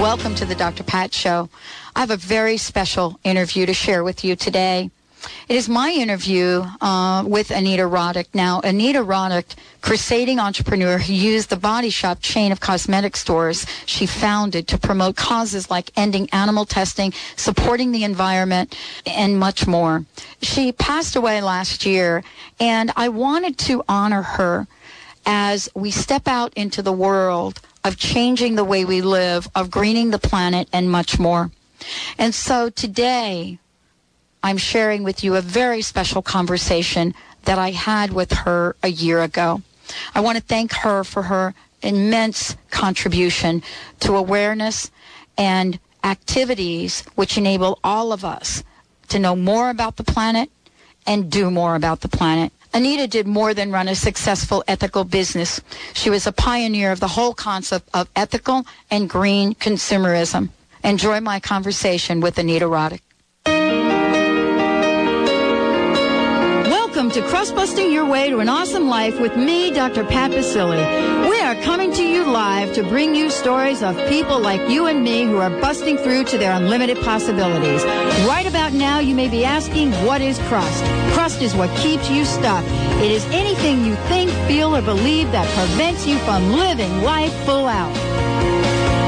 Welcome, to the Dr. Pat Show. I have a very special interview to share with you today. It is my interview uh, with Anita Roddick. Now, Anita Roddick, crusading entrepreneur who used the Body Shop chain of cosmetic stores she founded to promote causes like ending animal testing, supporting the environment, and much more. She passed away last year, and I wanted to honor her as we step out into the world of changing the way we live, of greening the planet, and much more. And so today, I'm sharing with you a very special conversation that I had with her a year ago. I want to thank her for her immense contribution to awareness and activities which enable all of us to know more about the planet and do more about the planet. Anita did more than run a successful ethical business. She was a pioneer of the whole concept of ethical and green consumerism. Enjoy my conversation with Anita Roddick. Welcome to Crust Busting Your Way to an Awesome Life with me, Dr. Pat Baccili. We are coming to you live to bring you stories of people like you and me who are busting through to their unlimited possibilities. Right about now, you may be asking, what is crust? Crust is what keeps you stuck. It is anything you think, feel, or believe that prevents you from living life full out.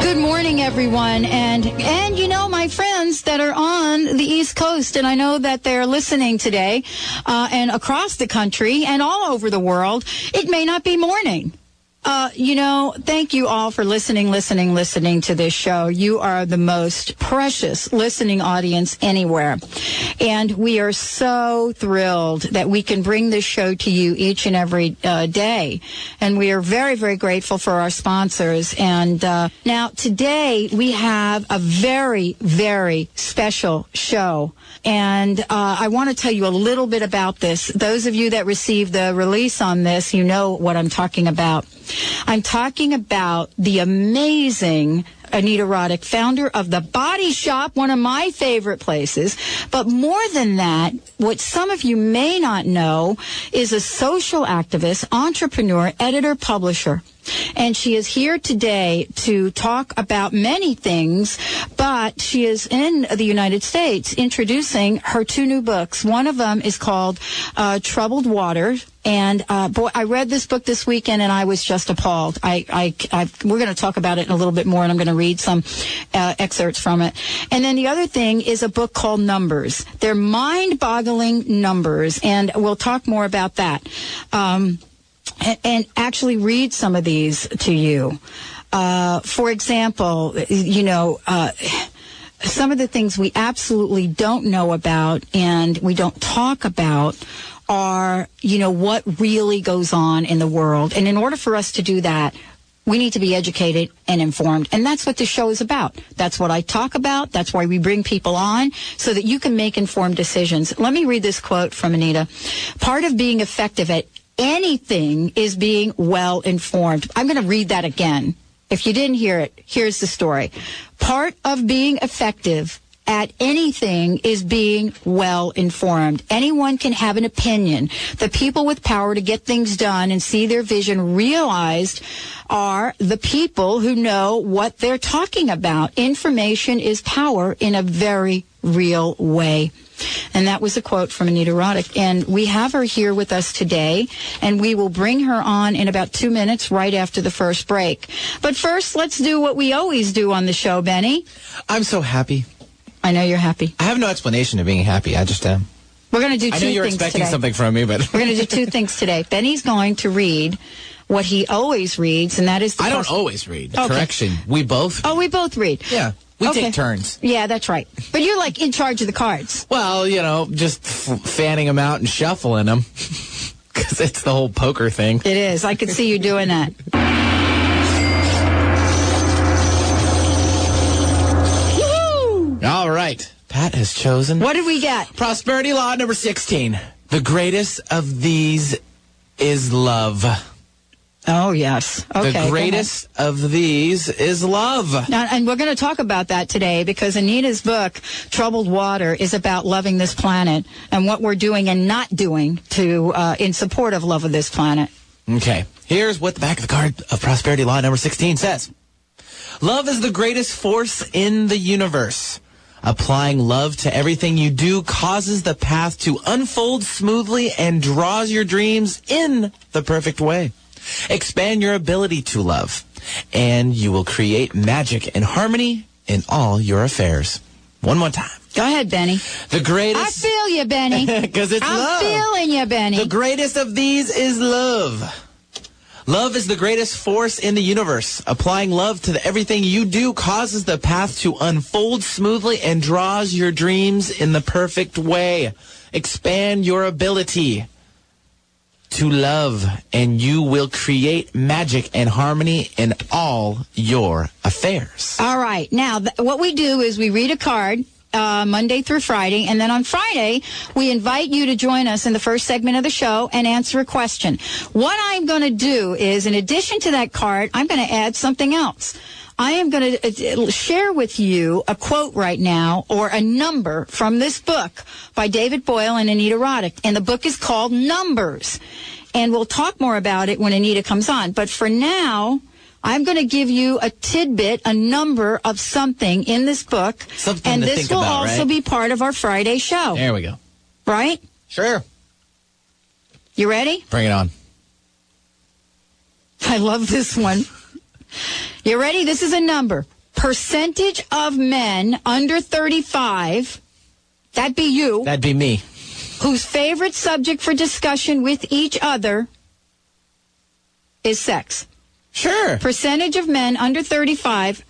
Good morning, everyone. And, and you know, my friends that are on the East Coast, and I know that they're listening today, uh, and across the country and all over the world, it may not be morning. Uh, you know, thank you all for listening, listening, listening to this show. You are the most precious listening audience anywhere. And we are so thrilled that we can bring this show to you each and every uh, day. And we are very, very grateful for our sponsors. And uh, now today we have a very, very special show. And uh, I want to tell you a little bit about this. Those of you that received the release on this, you know what I'm talking about. I'm talking about the amazing Anita Roddick, founder of the Body Shop, one of my favorite places. But more than that, what some of you may not know is a social activist, entrepreneur, editor, publisher. And she is here today to talk about many things, but she is in the United States introducing her two new books. One of them is called uh, Troubled Water. And uh, boy, I read this book this weekend, and I was just appalled. I, I, I we're going to talk about it in a little bit more, and I'm going to read some uh, excerpts from it. And then the other thing is a book called Numbers. They're mind-boggling numbers, and we'll talk more about that. Um, and, and actually read some of these to you. Uh, for example, you know, uh, some of the things we absolutely don't know about and we don't talk about are, you know, what really goes on in the world. And in order for us to do that, we need to be educated and informed. And that's what the show is about. That's what I talk about. That's why we bring people on so that you can make informed decisions. Let me read this quote from Anita. Part of being effective at anything is being well informed. I'm going to read that again. If you didn't hear it, here's the story. Part of being effective at anything is being well informed. Anyone can have an opinion. The people with power to get things done and see their vision realized are the people who know what they're talking about. Information is power in a very real way. And that was a quote from Anita Roddick. And we have her here with us today, and we will bring her on in about two minutes right after the first break. But first, let's do what we always do on the show, Benny. I'm so happy. I know you're happy. I have no explanation of being happy. I just am. We're going to do two I know you're things expecting today. something from me, but We're going to do two things today. Benny's going to read what he always reads, and that is the I don't always read. Okay. Correction. We both. Oh, we both read. Yeah. We Okay. take turns. Yeah, that's right. But you're like in charge of the cards. Well, you know, just f- fanning them out and shuffling them. Because it's the whole poker thing. It is. I could see you doing that. All right. Pat has chosen What did we get? prosperity law number 16. The greatest of these is love. Oh, yes. Okay. the greatest of these is love. Now, and we're going to talk about that today because Anita's book, Troubled Water, is about loving this planet and what we're doing and not doing to uh, in support of love of this planet. Okay. Here's what the back of the card of prosperity law number 16 says. Love is the greatest force in the universe. Applying love to everything you do causes the path to unfold smoothly and draws your dreams in the perfect way. Expand your ability to love, and you will create magic and harmony in all your affairs. One more time. Go ahead, Benny. The greatest. I feel you, Benny. because it's I'm love. feeling you, Benny. The greatest of these is love. Love is the greatest force in the universe. Applying love to everything you do causes the path to unfold smoothly and draws your dreams in the perfect way. Expand your ability to love, and you will create magic and harmony in all your affairs. All right. Now, what we do is we read a card. Uh, Monday through Friday. And then on Friday, we invite you to join us in the first segment of the show and answer a question. What I'm going to do is, in addition to that card, I'm going to add something else. I am going to uh, share with you a quote right now or a number from this book by David Boyle and Anita Roddick. And the book is called Numbers. And we'll talk more about it when Anita comes on. But for now, I'm going to give you a tidbit, a number of something in this book. Something and this will about, also right? be part of our Friday show, There we go. right? Sure. You ready? Bring it on. I love this one. You ready? This is a number. Percentage of men under 35, that'd be you, That'd be me. whose favorite subject for discussion with each other is sex. Sure. Percentage of men under 35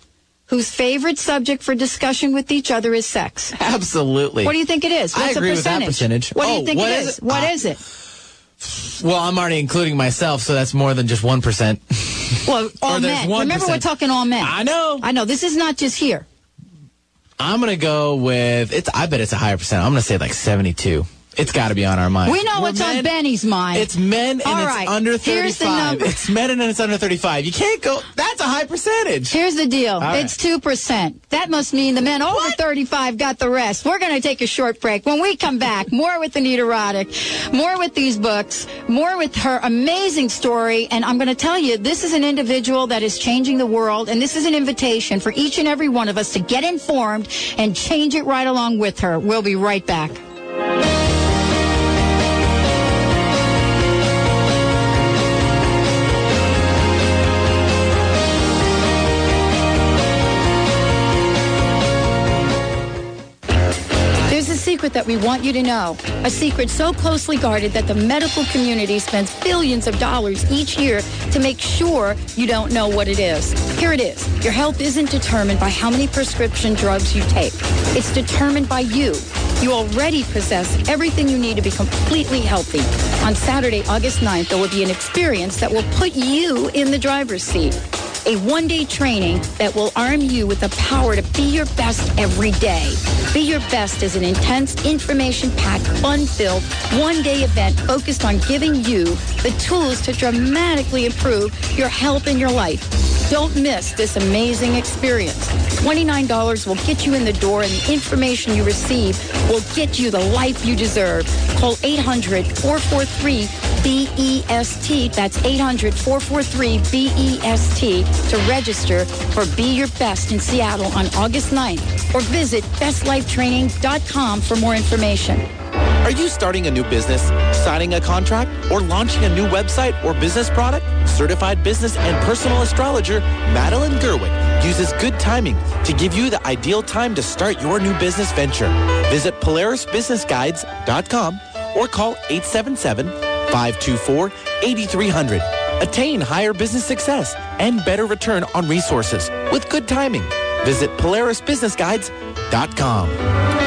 whose favorite subject for discussion with each other is sex. Absolutely. What do you think it is? I What's agree the with that percentage? percentage. What do Oh, you think it is is? it? What Uh, is it? Well, I'm already including myself, so that's more than just 1%. Well, oh, all men. Remember, we're talking all men. I know. I know. This is not just here. I'm going to go with, it's. I bet it's a higher percent. I'm going to say like 72. It's got to be on our mind. We know We're what's on. Benny's mind. It's men and All it's right. under Here's the 35. number. It's men and it's under 35. You can't go, that's a high percentage. Here's the deal. right. It's 2%. That must mean the men over 35 got the rest. We're going to take a short break. When we come back, more with Anita Roddick, more with these books, more with her amazing story. And I'm going to tell you, this is an individual that is changing the world. And this is an invitation for each and every one of us to get informed and change it right along with her. We'll be right back. That we want you to know. A secret so closely guarded that the medical community spends billions of dollars each year to make sure you don't know what it is. Here it is. Your health isn't determined by how many prescription drugs you take. It's determined by you. You already possess everything you need to be completely healthy. On Saturday, August 9th, there will be an experience that will put you in the driver's seat a one-day training that will arm you with the power to be your best every day. Be Your Best is an intense, information-packed, fun-filled, one-day event focused on giving you the tools to dramatically improve your health and your life. Don't miss this amazing experience. $29 will get you in the door and the information you receive will get you the life you deserve. Call 800-443-BEST. E That's 800-443-BEST E to register for Be Your Best in Seattle on August 9th or visit bestlifetraining.com for more information. Are you starting a new business, signing a contract, or launching a new website or business product? Certified business and personal astrologer Madeline Gerwick uses good timing to give you the ideal time to start your new business venture. Visit PolarisBusinessGuides.com or call 877-524-8300. Attain higher business success and better return on resources with good timing. Visit PolarisBusinessGuides.com.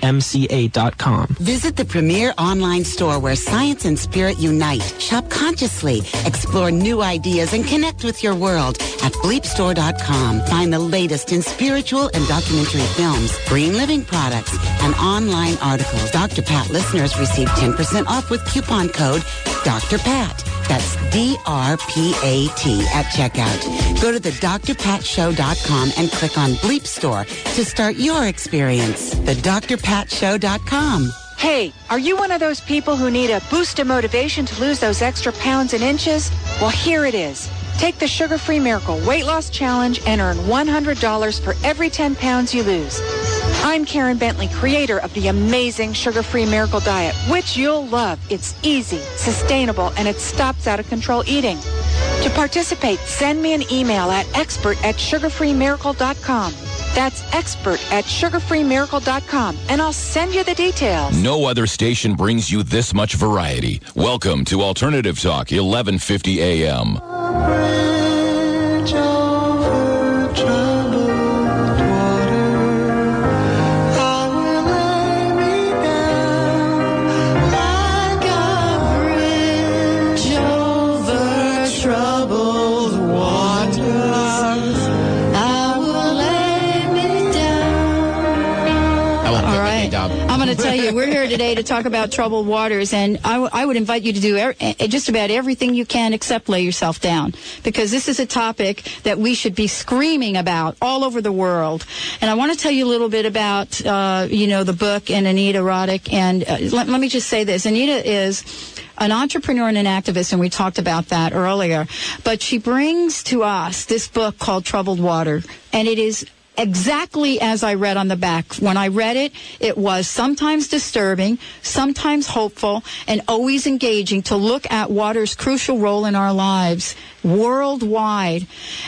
debtfreemca.com. Visit the premier online store where science and spirit unite. Shop consciously, explore new ideas, and connect with your world at bleepstore.com. Find the latest in spiritual and documentary films, green living products, and online articles. Dr. Pat listeners receive 10% off with coupon code Dr. Pat. That's D-R-P-A-T at checkout. Go to the drpatshow.com and click on Bleep Store to start your experience. The drpatshow.com. Hey, are you one of those people who need a boost of motivation to lose those extra pounds and inches? Well, here it is. Take the Sugar Free Miracle Weight Loss Challenge and earn $100 for every 10 pounds you lose. I'm Karen Bentley, creator of the amazing sugar-free miracle diet, which you'll love. It's easy, sustainable, and it stops out of control eating. To participate, send me an email at expert at sugarfreemiracle.com. That's expert at sugarfreemiracle.com, and I'll send you the details. No other station brings you this much variety. Welcome to Alternative Talk, 1150 AM. You, we're here today to talk about troubled waters, and I, w- I would invite you to do er- just about everything you can except lay yourself down, because this is a topic that we should be screaming about all over the world. And I want to tell you a little bit about, uh, you know, the book and Anita Roddick. And uh, let, let me just say this: Anita is an entrepreneur and an activist, and we talked about that earlier. But she brings to us this book called Troubled Water, and it is exactly as I read on the back. When I read it, it was sometimes disturbing, sometimes hopeful, and always engaging to look at water's crucial role in our lives worldwide.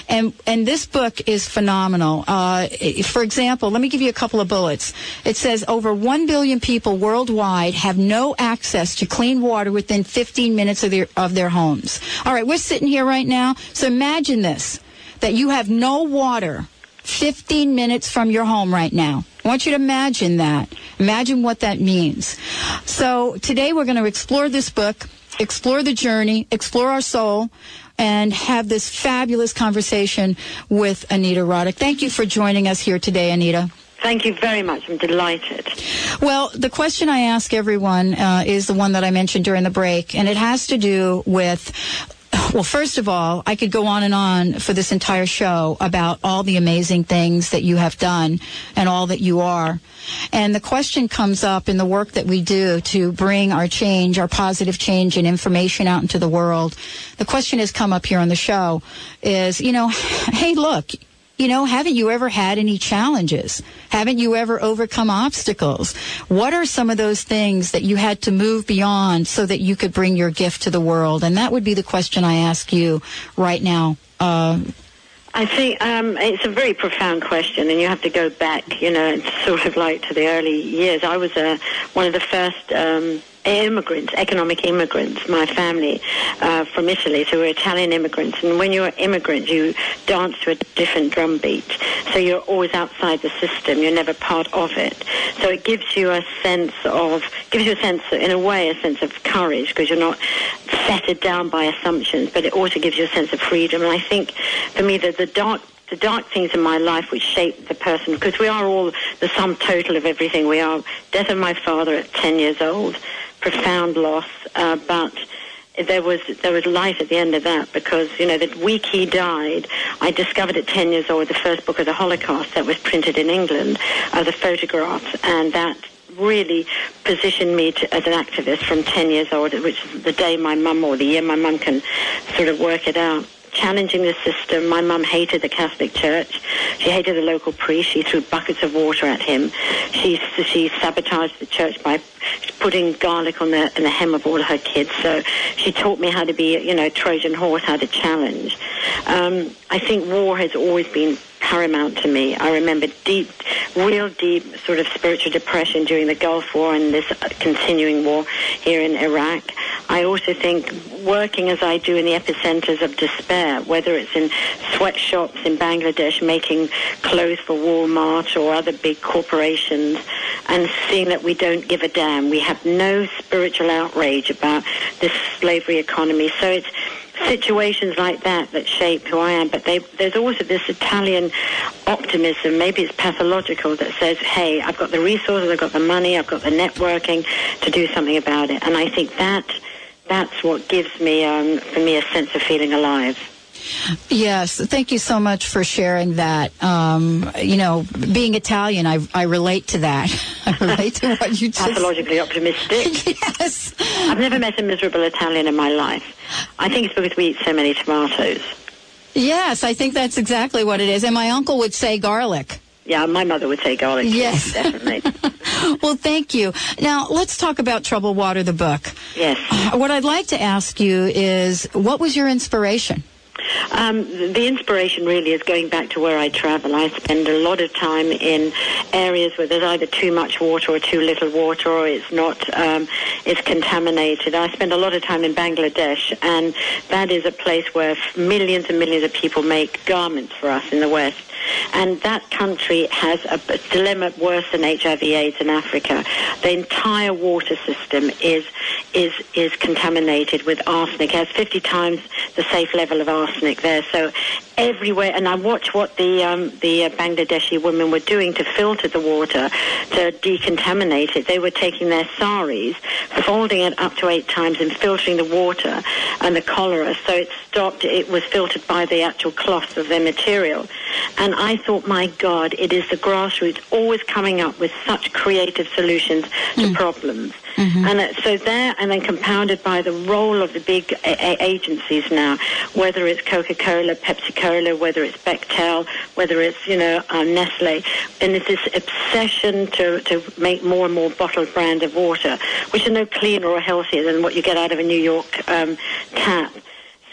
And and this book is phenomenal. Uh, for example, let me give you a couple of bullets. It says over 1 billion people worldwide have no access to clean water within 15 minutes of their of their homes. All right, we're sitting here right now. So imagine this that you have no water 15 minutes from your home right now. I want you to imagine that. Imagine what that means. So today we're going to explore this book, explore the journey, explore our soul, and have this fabulous conversation with Anita Roddick. Thank you for joining us here today, Anita. Thank you very much. I'm delighted. Well, the question I ask everyone uh, is the one that I mentioned during the break, and it has to do with well, first of all, I could go on and on for this entire show about all the amazing things that you have done and all that you are. And the question comes up in the work that we do to bring our change, our positive change and information out into the world. The question has come up here on the show is, you know, hey, look, you know, haven't you ever had any challenges? Haven't you ever overcome obstacles? What are some of those things that you had to move beyond so that you could bring your gift to the world? And that would be the question I ask you right now. Uh, I think um, it's a very profound question, and you have to go back, you know, sort of like to the early years. I was uh, one of the first um, immigrants, economic immigrants, my family uh, from Italy, so we're Italian immigrants. And when you're an immigrant, you dance to a different drum beat. So you're always outside the system. You're never part of it. So it gives you a sense of, gives you a sense, in a way, a sense of courage because you're not fettered down by assumptions, but it also gives you a sense of freedom. And I think for me, that the dark the dark things in my life which shaped the person because we are all the sum total of everything we are. Death of my father at 10 years old, profound loss, uh, but there was there was light at the end of that because you know the week he died, I discovered at ten years old the first book of the Holocaust that was printed in England, uh, the photographs, and that really positioned me to, as an activist from ten years old, which is the day my mum or the year my mum can sort of work it out challenging the system. My mum hated the Catholic Church. She hated the local priest. She threw buckets of water at him. She she sabotaged the church by putting garlic on the, the hem of all her kids. So she taught me how to be, you know, Trojan horse, how to challenge. Um, I think war has always been paramount to me. I remember deep, real deep sort of spiritual depression during the Gulf War and this continuing war here in Iraq. I also think working as I do in the epicenters of despair, whether it's in sweatshops in Bangladesh making clothes for Walmart or other big corporations, and seeing that we don't give a damn. We have no spiritual outrage about this slavery economy. So it's situations like that that shape who I am. But they, there's also this Italian optimism, maybe it's pathological, that says, hey, I've got the resources, I've got the money, I've got the networking to do something about it. And I think that that's what gives me, um, for me, a sense of feeling alive. Yes, thank you so much for sharing that. Um, you know, being Italian, I, I relate to that. I relate to what you just... Pathologically optimistic. yes. I've never met a miserable Italian in my life. I think it's because we eat so many tomatoes. Yes, I think that's exactly what it is. And my uncle would say garlic. Yeah, my mother would say garlic. Yes. definitely. well, thank you. Now, let's talk about Trouble Water, the book. Yes. What I'd like to ask you is, what was your inspiration? Um, the inspiration really is going back to where I travel. I spend a lot of time in areas where there's either too much water or too little water, or it's not, um, it's contaminated. I spend a lot of time in Bangladesh, and that is a place where millions and millions of people make garments for us in the West. And that country has a, dilemma worse than HIV/AIDS in Africa. The entire water system is is is contaminated with arsenic. It has 50 times the safe level of arsenic there. So everywhere, and I watched what the um, the uh, Bangladeshi women were doing to filter the water to decontaminate it. They were taking their saris, folding it up to eight times, and filtering the water and the cholera. So it stopped. It was filtered by the actual cloth of their material. And I thought, my God, it is the grassroots always coming up with such creative solutions to problems. Mm-hmm. And uh, so there, and then compounded by the role of the big a- a- agencies now, whether it's Coca-Cola, Pepsi-Cola, whether it's Bechtel, whether it's, you know, uh, Nestle, and it's this obsession to, to make more and more bottled brand of water, which are no cleaner or healthier than what you get out of a New York um, tap.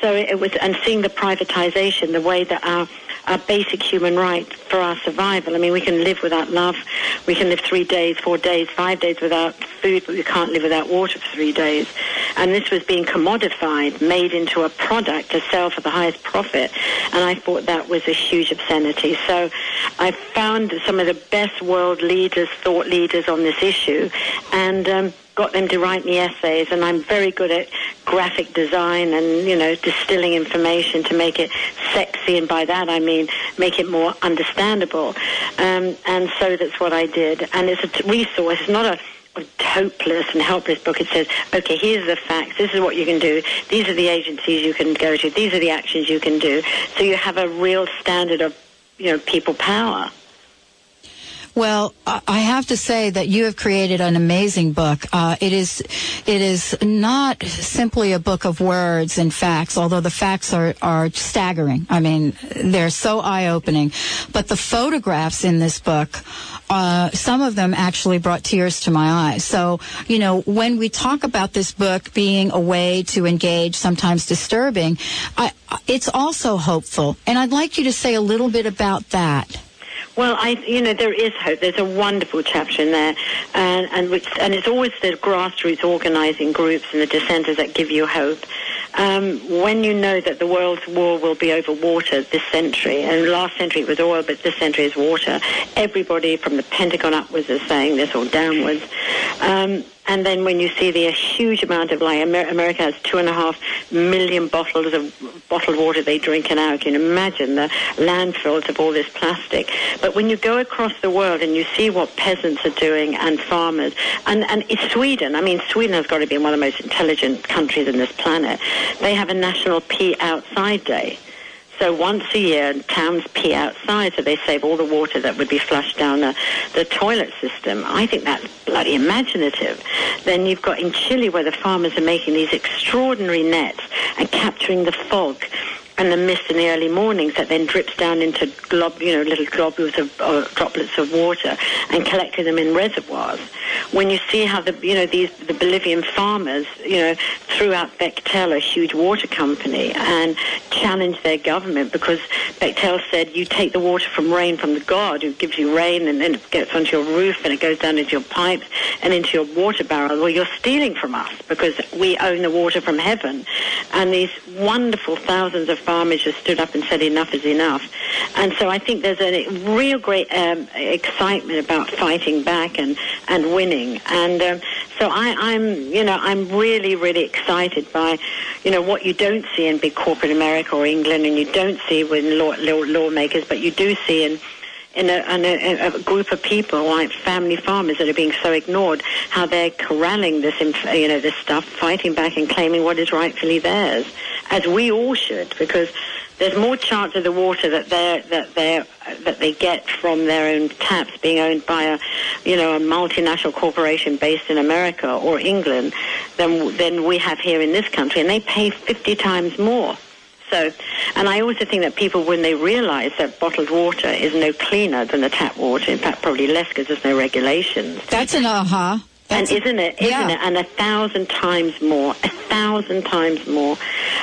So it was, and seeing the privatization, the way that our a basic human right for our survival. I mean, we can live without love. We can live three days, four days, five days without food, but we can't live without water for three days. And this was being commodified, made into a product to sell for the highest profit. And I thought that was a huge obscenity. So I found some of the best world leaders, thought leaders on this issue, and um, got them to write me essays, and I'm very good at graphic design and, you know, distilling information to make it sexy, and by that I mean make it more understandable. Um, and so that's what I did. And it's a t- resource, it's not a hopeless and helpless book. It says, okay, here's the facts. This is what you can do. These are the agencies you can go to. These are the actions you can do. So you have a real standard of, you know, people power. Well, I have to say that you have created an amazing book. Uh, it is, it is not simply a book of words and facts, although the facts are, are staggering. I mean, they're so eye-opening. But the photographs in this book, uh, some of them actually brought tears to my eyes. So, you know, when we talk about this book being a way to engage, sometimes disturbing, I, it's also hopeful. And I'd like you to say a little bit about that. Well, I, you know, there is hope. There's a wonderful chapter in there, and and, which, and it's always the grassroots organising groups and the dissenters that give you hope. Um, when you know that the world's war will be over water this century, and last century it was oil, but this century is water. Everybody from the Pentagon upwards is saying this, or downwards. Um, and then when you see the huge amount of like Amer- America has two and a half million bottles of bottled water they drink an hour. You can imagine the landfills of all this plastic. But when you go across the world and you see what peasants are doing and farmers, and, and it's Sweden. I mean, Sweden has got to be one of the most intelligent countries on this planet. They have a national pee outside day. So once a year, towns pee outside, so they save all the water that would be flushed down the, the toilet system. I think that's bloody imaginative. Then you've got in Chile where the farmers are making these extraordinary nets and capturing the fog and the mist in the early mornings that then drips down into glob, you know, little globules of droplets of water and collecting them in reservoirs. When you see how the, you know, these the Bolivian farmers, you know, threw out Bechtel, a huge water company, and challenged their government because Bechtel said you take the water from rain from the God who gives you rain and then it gets onto your roof and it goes down into your pipes and into your water barrel. Well, you're stealing from us because we own the water from heaven. And these wonderful thousands of farmers just stood up and said enough is enough. And so I think there's a real great um, excitement about fighting back and, and winning. And um, so I, I'm, you know, I'm really, really excited by, you know, what you don't see in big corporate America or England and you don't see with law, law, lawmakers, but you do see in in, a, in a, a, group of people like family farmers that are being so ignored, how they're corralling this, you know, this stuff, fighting back and claiming what is rightfully theirs, as we all should, because there's more chance of the water that they that they that they get from their own taps being owned by a you know a multinational corporation based in America or England than than we have here in this country, and they pay 50 times more. So, and I also think that people, when they realise that bottled water is no cleaner than the tap water, in fact, probably less because there's no regulations. That's an aha. And isn't it? Isn't yeah. it? And a thousand times more. A thousand times more.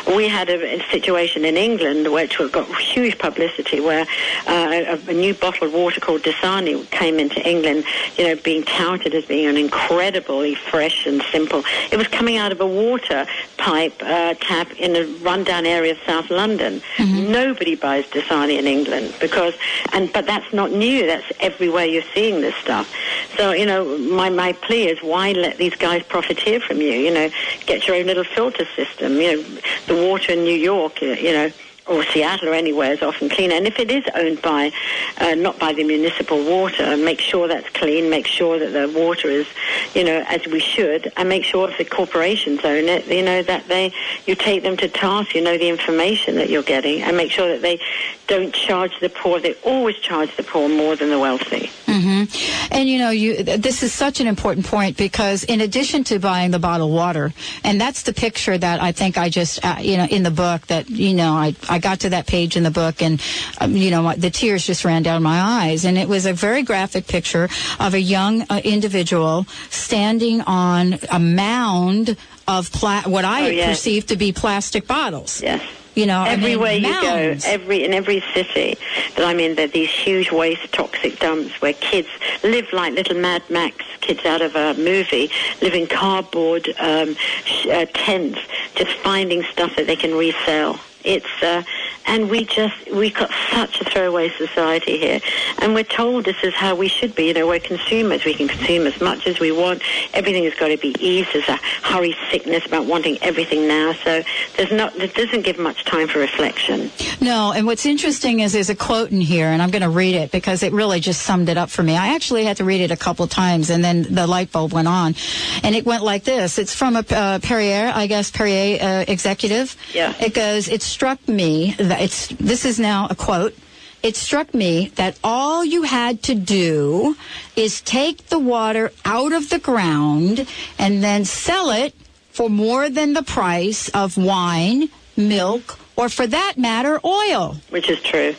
We had a, a situation in England which got huge publicity, where uh, a, a, new bottled water called Dasani came into England. You know, being touted as being an incredibly fresh and simple. It was coming out of a water pipe uh, tap in a rundown area of South London. Mm-hmm. Nobody buys Dasani in England because, and but that's not new. That's everywhere you're seeing this stuff. So you know, my my plea is why let these guys profiteer from you? You know, get your own little filter system. You know, the water in New York, you know, or Seattle or anywhere is often cleaner. And if it is owned by, uh, not by the municipal water, make sure that's clean, make sure that the water is, you know, as we should, and make sure if the corporations own it, you know, that they, you take them to task, you know the information that you're getting, and make sure that they don't charge the poor. They always charge the poor more than the wealthy. Mm-hmm. And you know, you this is such an important point because in addition to buying the bottled water, and that's the picture that I think I just, uh, you know, in the book that you know I I got to that page in the book and um, you know the tears just ran down my eyes, and it was a very graphic picture of a young uh, individual standing on a mound of pla- what I oh, yes. perceive to be plastic bottles. Yes. You know, everywhere you go, every in every city that I'm in, there are these huge waste toxic dumps where kids live like little Mad Max kids out of a movie, live in cardboard um, sh- uh, tents, just finding stuff that they can resell. It's uh, and we just we've got such a throwaway society here, and we're told this is how we should be. You know, we're consumers. We can consume as much as we want. Everything has got to be easy. There's a hurry sickness about wanting everything now. So there's not. It doesn't give much time for reflection. No, and what's interesting is there's a quote in here, and I'm going to read it because it really just summed it up for me. I actually had to read it a couple times, and then the light bulb went on, and it went like this. It's from a uh, Perrier, I guess Perrier uh, executive. Yeah. It goes. It's struck me that it's this is now a quote. It struck me that all you had to do is take the water out of the ground and then sell it for more than the price of wine, milk, or for that matter, oil. Which is true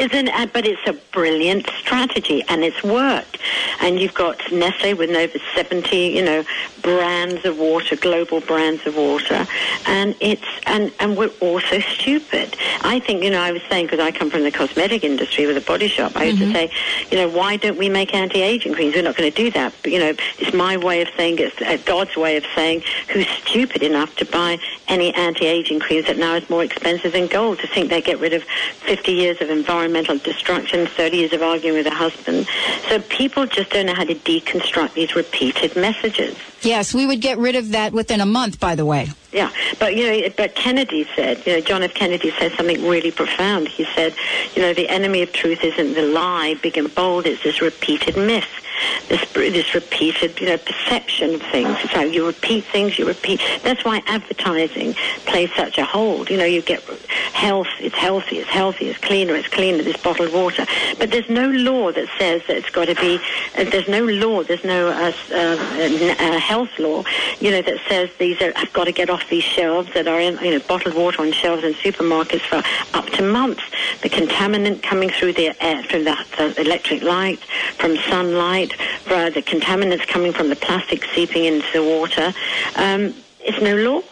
isn't? But it's a brilliant strategy, and it's worked. And you've got Nestle with over 70, you know, brands of water, global brands of water, and it's and and we're all so stupid. I think, you know, I was saying because I come from the cosmetic industry with a body shop. I used mm-hmm. to say, you know, why don't we make anti-aging creams? We're not going to do that. But you know, it's my way of saying it's uh, God's way of saying who's stupid enough to buy any anti-aging creams that now is more expensive than gold to think they get rid of 50 years of environmental environmental destruction, 30 years of arguing with a husband. So people just don't know how to deconstruct these repeated messages. Yes, we would get rid of that within a month, by the way. Yeah, but you know, but Kennedy said, you know, John F. Kennedy said something really profound. He said, you know, the enemy of truth isn't the lie, big and bold. It's this repeated myth this this repeated you know perception of things. So you repeat things, you repeat. That's why advertising plays such a hold. You know, you get health. It's healthy. It's healthy. It's cleaner. It's cleaner. This bottled water. But there's no law that says that it's got to be. Uh, there's no law. There's no uh, uh, uh, health law. You know that says these are, have got to get off off these shelves that are in, you know, bottled water on shelves in supermarkets for up to months. The contaminant coming through the air, from the, the electric light, from sunlight, the contaminants coming from the plastic seeping into the water. Um, it's no law.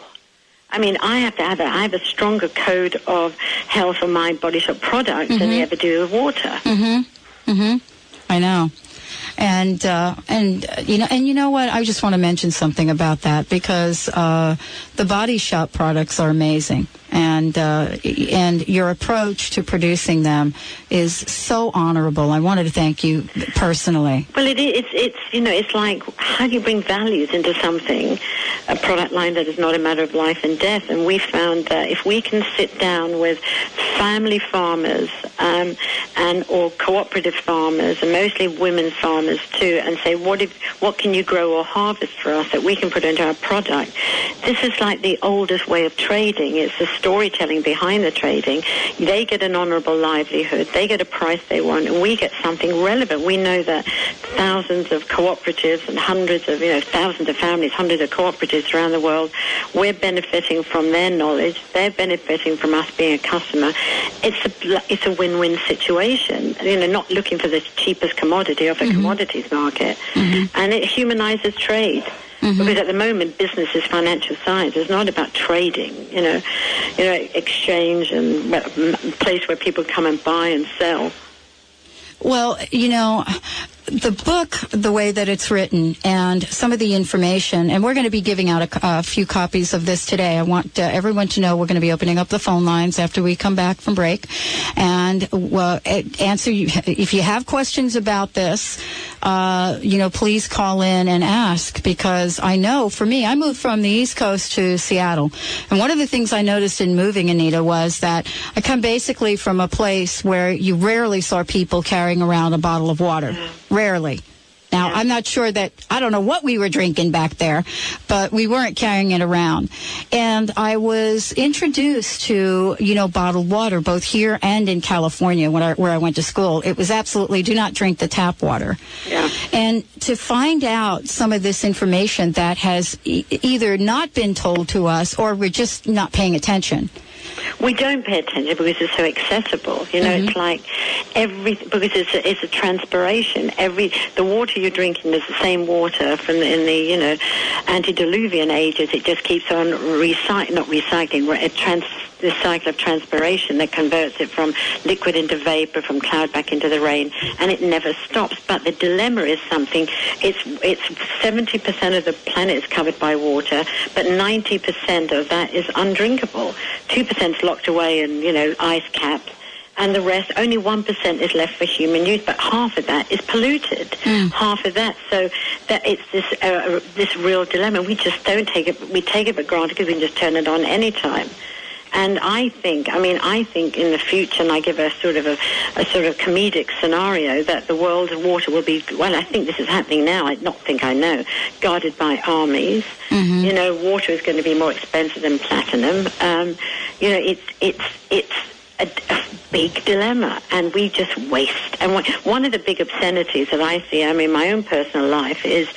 I mean, I have to have a, I have a stronger code of health for my body shop products than they ever do with water. Mm-hmm. Mm-hmm. I know. And uh, and uh, you know and you know what I just want to mention something about that because uh, the body shop products are amazing and uh, and your approach to producing them is so honorable. I wanted to thank you personally. Well, it is. It's, it's you know, it's like how do you bring values into something, a product line that is not a matter of life and death. And we found that if we can sit down with family farmers um, and or cooperative farmers, and mostly women farmers too, and say what if what can you grow or harvest for us that we can put into our product. This is like the oldest way of trading. It's the storytelling behind the trading. They get an honorable livelihood. They get a price they want, and we get something relevant. We know that thousands of cooperatives and hundreds of, you know, thousands of families, hundreds of cooperatives around the world, we're benefiting from their knowledge. They're benefiting from us being a customer. It's a, it's a win-win situation. You know, not looking for the cheapest commodity of a commodities market. Mm-hmm. And it humanizes trade. Mm-hmm. Because at the moment, business is financial science. It's not about trading, you know, you know, exchange and place where people come and buy and sell. Well, you know, the book, the way that it's written, and some of the information, and we're going to be giving out a, a few copies of this today. I want uh, everyone to know we're going to be opening up the phone lines after we come back from break, and uh, answer you if you have questions about this. Uh, you know, please call in and ask because I know for me, I moved from the East Coast to Seattle, and one of the things I noticed in moving, Anita, was that I come basically from a place where you rarely saw people carrying around a bottle of water. Rarely. Now, I'm not sure that, I don't know what we were drinking back there, but we weren't carrying it around. And I was introduced to, you know, bottled water, both here and in California when I, where I went to school. It was absolutely do not drink the tap water. Yeah. And to find out some of this information that has e- either not been told to us or we're just not paying attention. We don't pay attention because it's so accessible. You know, it's mm-hmm. like every because it's a, it's a transpiration. Every the water you're drinking is the same water from the, in the you know antediluvian ages. It just keeps on recycling, not recycling. re- It trans this cycle of transpiration that converts it from liquid into vapor, from cloud back into the rain, and it never stops. But the dilemma is something. It's it's 70% of the planet is covered by water, but 90% of that is undrinkable. Two percent is locked away in you know ice caps. And the rest, only 1% is left for human use, but half of that is polluted. Half of that. So that it's this, uh, this real dilemma. We just don't take it, we take it for granted because we can just turn it on anytime. And I think, I mean, I think in the future, and I give a sort of a, a sort of comedic scenario that the world of water will be, well, I think this is happening now. I not think I know, guarded by armies. You know, water is going to be more expensive than platinum. Um, you know, it's it's it's a, a big dilemma, and we just waste. And one- one of the big obscenities that I see, I mean, my own personal life is,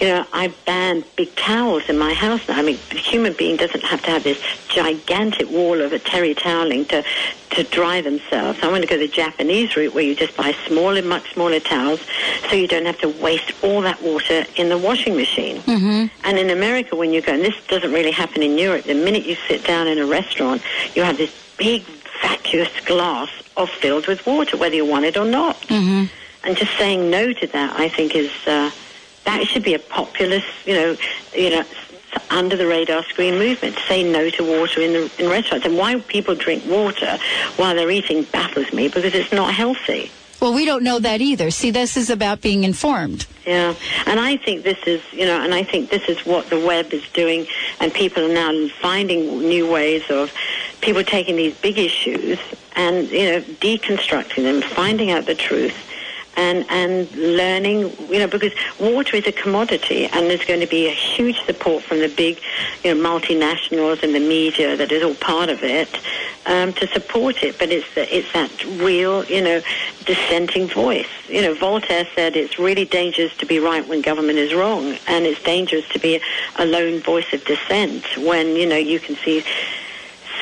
you know, I ban big towels in my house now. I mean, a human being doesn't have to have this gigantic wall of a terry toweling to to dry themselves. I want to go the Japanese route where you just buy smaller, much smaller towels, so you don't have to waste all that water in the washing machine. Mm-hmm. And in America, when you go, and this doesn't really happen in Europe, the minute you sit down in a restaurant, you have this big vacuous glass of filled with water, whether you want it or not. Mm-hmm. And just saying no to that, I think, is uh, that should be a populist, you know, you know, under the radar screen movement say no to water in the in restaurants. And why people drink water while they're eating baffles me because it's not healthy. Well, we don't know that either. See, this is about being informed. Yeah, and I think this is, you know, and I think this is what the web is doing, and people are now finding new ways of people taking these big issues and, you know, deconstructing them, finding out the truth, and and learning, you know, because water is a commodity, and there's going to be a huge support from the big, you know, multinationals and the media that is all part of it um, to support it. But it's the, it's that real, you know, dissenting voice. You know, Voltaire said it's really dangerous to be right when government is wrong, and it's dangerous to be a lone voice of dissent when you know you can see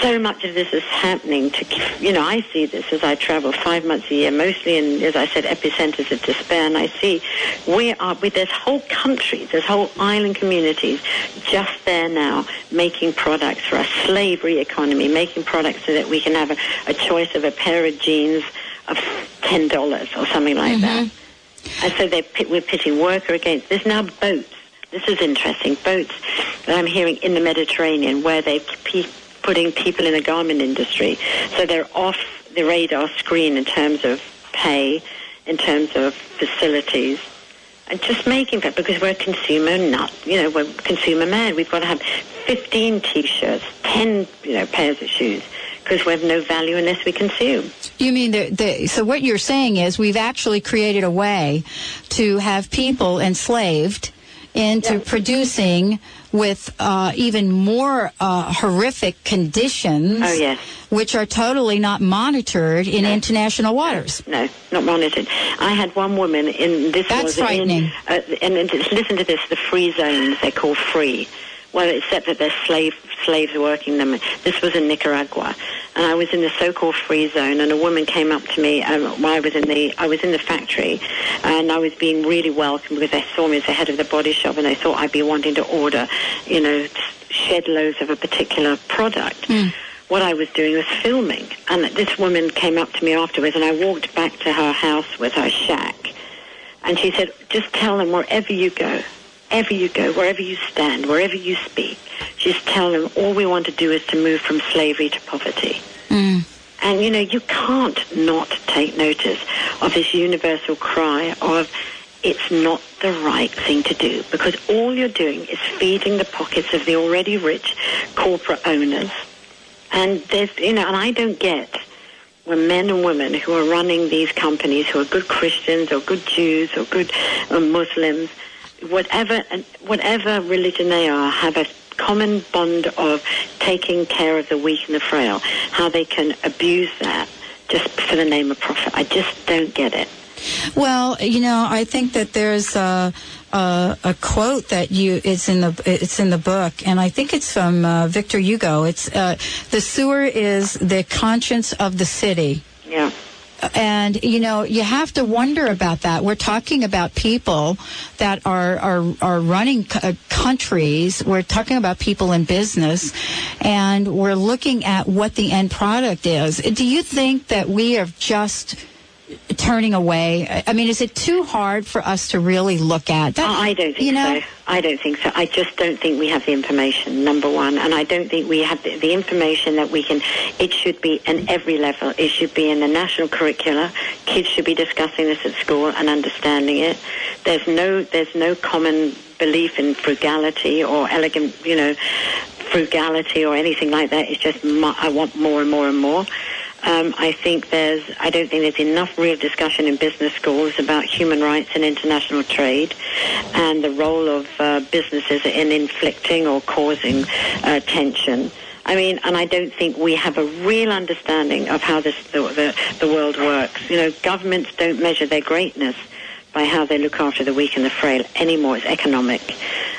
so much of this is happening to, you know, I see this as I travel five months a year, mostly in, as I said, epicenters of despair, and I see we are, with this whole country, this whole island communities just there now making products for a slavery economy, making products so that we can have a, a choice of a pair of jeans of $10 or something like that. Mm-hmm. And so they're, we're pitting worker against, there's now boats. This is interesting. Boats that I'm hearing in the Mediterranean where they pe- putting people in the garment industry. So they're off the radar screen in terms of pay, in terms of facilities, and just making that because we're a consumer nut. You know, we're consumer mad. We've got to have 15 T-shirts, 10 you know pairs of shoes because we have no value unless we consume. You mean the, the, so what you're saying is we've actually created a way to have people enslaved into producing with uh, even more uh, horrific conditions, Oh, yes. which are totally not monitored in international waters. No, not monitored. I had one woman in this That's was frightening. In, uh, and, and listen to this: the free zones they call free. Well, except that there's slave slaves working them. This was in Nicaragua, and I was in the so-called free zone, and a woman came up to me um, while I was in the I was in the factory, and I was being really welcomed because they saw me as the head of the body shop, and they thought I'd be wanting to order, you know, shed loads of a particular product. What I was doing was filming, and this woman came up to me afterwards, and I walked back to her house with her shack, and she said, "Just tell them wherever you go." Wherever you go, wherever you stand, wherever you speak, just tell them all we want to do is to move from slavery to poverty. And you know, you can't not take notice of this universal cry of it's not the right thing to do because all you're doing is feeding the pockets of the already rich corporate owners. And there's, you know, and I don't get when men and women who are running these companies, who are good Christians or good Jews or good uh, Muslims, whatever whatever religion they are, have a common bond of taking care of the weak and the frail. How they can abuse that just for the name of profit. I just don't get it. Well, you know, I think that there's a, a, a quote that you it's in the it's in the book, and I think it's from uh, Victor Hugo. It's uh, the sewer is the conscience of the city. Yeah. And you know, you have to wonder about that. We're talking about people that are are are running c- uh, countries. We're talking about people in business, and we're looking at what the end product is. Do you think that we are just turning away? I- mean, is it too hard for us to really look at? That, I I don't think you know? so. I don't think so. I just don't think we have the information, number one. And I don't think we have the, the information that we can, it should be in every level. It should be in the national curricula. Kids should be discussing this at school and understanding it. There's no, there's no common belief in frugality or elegant, you know, frugality or anything like that. It's just, I want more and more and more. Um, I think there's, I don't think there's enough real discussion in business schools about human rights and international trade and the role of uh, businesses in inflicting or causing uh, tension. I mean, and I don't think we have a real understanding of how this, the, the, the world works. You know, governments don't measure their greatness by how they look after the weak and the frail anymore. It's economic.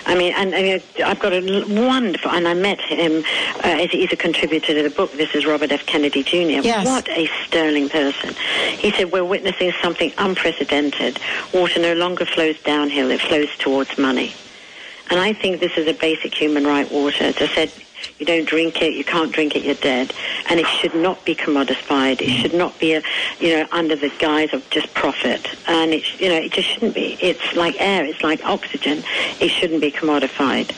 I mean, and, uh, I've got a wonderful, and I met him uh, as he's a contributor to the book. This is Robert F. Kennedy Jr. Yes. What a sterling person. He said, we're witnessing something unprecedented. Water no longer flows downhill, it flows towards money. And I think this is a basic human right, water. I said, you don't drink it, you can't drink it, you're dead. And it should not be commodified. It should not be, a, you know, under the guise of just profit. And it, sh- you know, it just shouldn't be. It's like air. It's like oxygen. It shouldn't be commodified.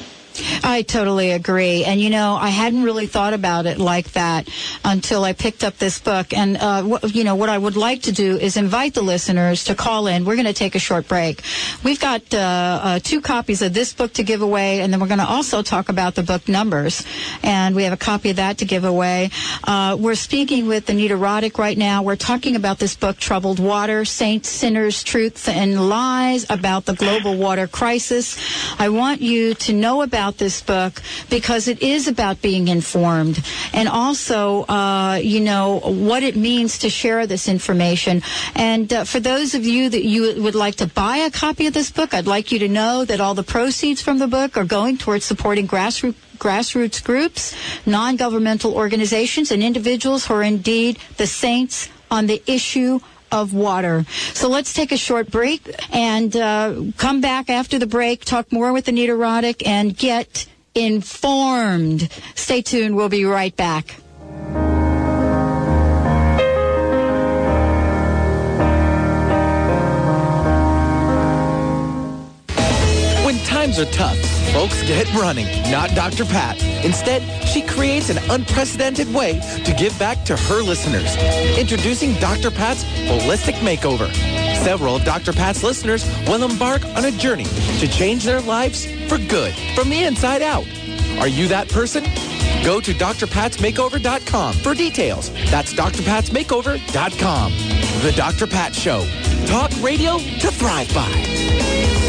I totally agree. And you know, I hadn't really thought about it like that until I picked up this book. And, uh, wh- you know, what I would like to do is invite the listeners to call in. We're going to take a short break. We've got uh, uh, two copies of this book to give away, and then we're going to also talk about the book numbers. And we have a copy of that to give away. Uh, we're speaking with Anita Roddick right now. We're talking about this book, Troubled Water Saints, Sinners, Truths, and Lies about the global water crisis. I want you to know about this book because it is about being informed and also, uh, you know, what it means to share this information. And uh, for those of you that you would like to buy a copy of this book, I'd like you to know that all the proceeds from the book are going towards supporting grassroots grassroots groups, non-governmental organizations, and individuals who are indeed the saints on the issue of water. So let's take a short break and uh, come back after the break, talk more with Anita Roddick, and get informed. Stay tuned. We'll be right back. When times are tough, folks get running, not Dr. Pat. Instead, she creates an unprecedented way to give back to her listeners. Introducing Dr. Pat's Holistic Makeover. Several of Dr. Pat's listeners will embark on a journey to change their lives for good, from the inside out. Are you that person? Go to drpatsmakeover.com for details. That's drpatsmakeover.com. The Dr. Pat Show. Talk radio to thrive by.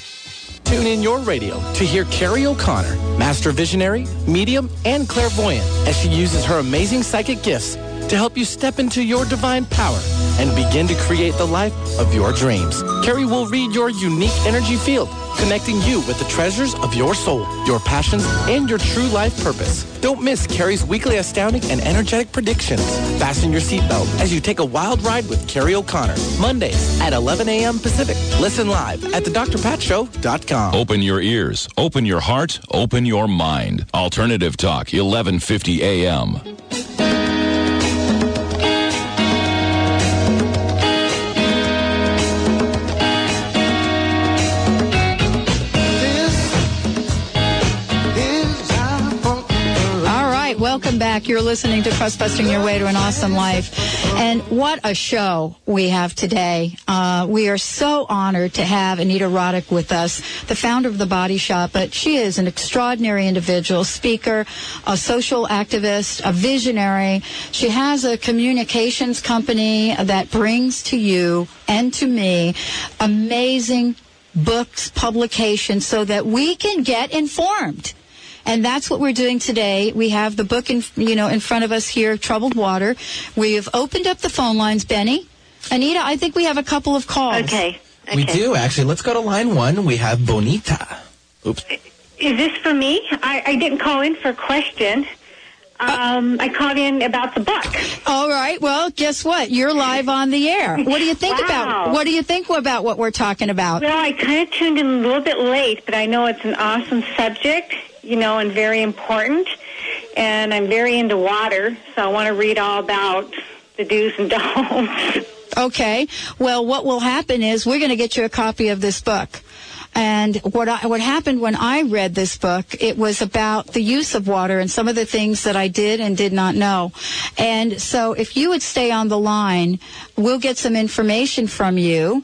Tune in your radio to hear Carrie O'Connor, master visionary, medium, and clairvoyant, as she uses her amazing psychic gifts to help you step into your divine power and begin to create the life of your dreams. Carrie will read your unique energy field, connecting you with the treasures of your soul, your passions, and your true life purpose. Don't miss Carrie's weekly astounding and energetic predictions. Fasten your seatbelt as you take a wild ride with Carrie O'Connor. Mondays at 11 a.m. Pacific. Listen live at thedrpatshow.com. Open your ears, open your heart, open your mind. Alternative Talk, 1150 AM. Welcome back. You're listening to Crust Busting Your Way to an Awesome Life. And what a show we have today. Uh, we are so honored to have Anita Roddick with us, the founder of The Body Shop. But she is an extraordinary individual, speaker, a social activist, a visionary. She has a communications company that brings to you and to me amazing books, publications, so that we can get informed. And that's what we're doing today. We have the book in, you know, in front of us here, Troubled Water. We have opened up the phone lines, Benny. Anita, I think we have a couple of calls. Okay. okay. We do, actually. Let's go to line one. We have Bonita. Oops. Is this for me? I, I didn't call in for a question. Um, I called in about the book. All right. Well, guess what? You're live on the air. What do you think Wow. about what do you think about what we're talking about? Well, I kind of tuned in a little bit late, but I know it's an awesome subject, you know, and very important. And I'm very into water, so I want to read all about the do's and don'ts. Okay. Well, what will happen is we're going to get you a copy of this book. And what I, what happened when I read this book, it was about the use of water and some of the things that I did and did not know. And so if you would stay on the line, we'll get some information from you.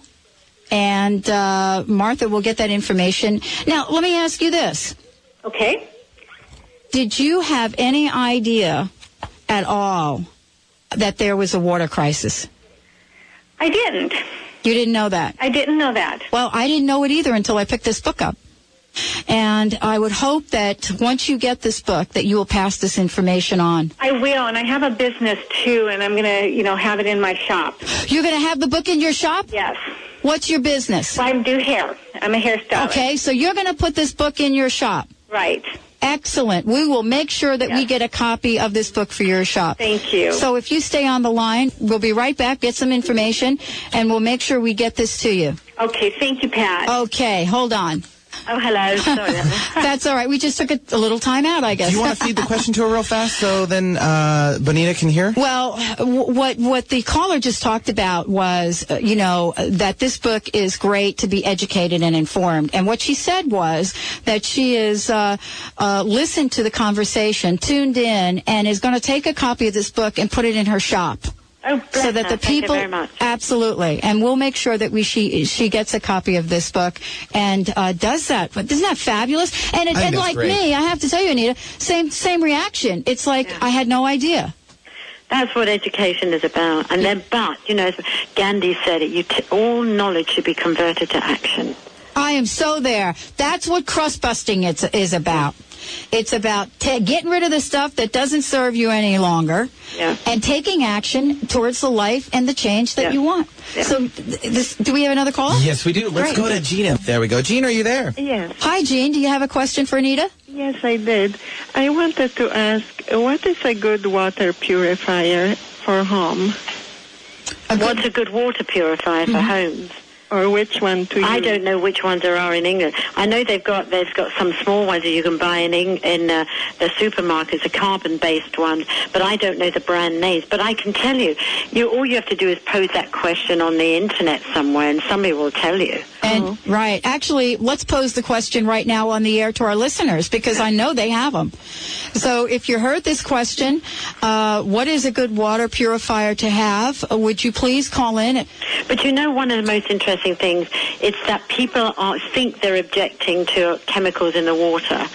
And uh, Martha will get that information. Now, let me ask you this. Okay. Did you have any idea at all that there was a water crisis? I didn't. You didn't know that? I didn't know that. Well, I didn't know it either until I picked this book up. And I would hope that once you get this book, that you will pass this information on. I will, and I have a business too, and I'm going to, you know, have it in my shop. You're going to have the book in your shop? Yes. What's your business? Well, I do hair. I'm a hairstylist. Okay, so you're going to put this book in your shop. Right. Excellent. We will make sure that we get a copy of this book for your shop. Thank you. So if you stay on the line, we'll be right back, get some information, and we'll make sure we get this to you. Okay, thank you, Pat. Okay, hold on. Oh, hello. Sorry. That's all right. We just took a, a little time out, I guess. Do you want to feed the question to her real fast so then uh, Bonita can hear? Well, w- what what the caller just talked about was, uh, you know, uh, that this book is great to be educated and informed. And what she said was that she is uh, uh, listened to the conversation, tuned in, and is going to take a copy of this book and put it in her shop. Oh, bless so that her. the Thank you people very much. absolutely and we'll make sure that we she she gets a copy of this book and uh, does that but isn't that fabulous and, it, and like great. me i have to tell you anita same same reaction it's like i had no idea That's what education is about. And then, but, you know, Gandhi said it, you t- all knowledge should be converted to action. I am so there. That's what crust busting it's, is about. It's about ta getting rid of the stuff that doesn't serve you any longer Yeah. and taking action towards the life and the change that Yeah. you want. Yeah. So, th- this, do we have another call? Yes, we do. Let's Great. go to Gina. There we go. Gina, are you there? Yes, Hi, Gene. Do you have a question for Anita? yes, I did. I wanted to ask, what is a good water purifier for home, What's a good water purifier for mm-hmm. homes? Or which one to use? I don't know which ones there are in England. I know they've got they've got some small ones that you can buy in Eng- in uh, the supermarkets, the carbon-based ones. But I don't know the brand names. But I can tell you, you all you have to do is pose that question on the internet somewhere, and somebody will tell you. And right, actually, let's pose the question right now on the air to our listeners because I know they have them. So, if you heard this question, uh, what is a good water purifier to have? Uh, would you please call in? But you know, one of the most interesting things It's that people are, think they're objecting to chemicals in the water.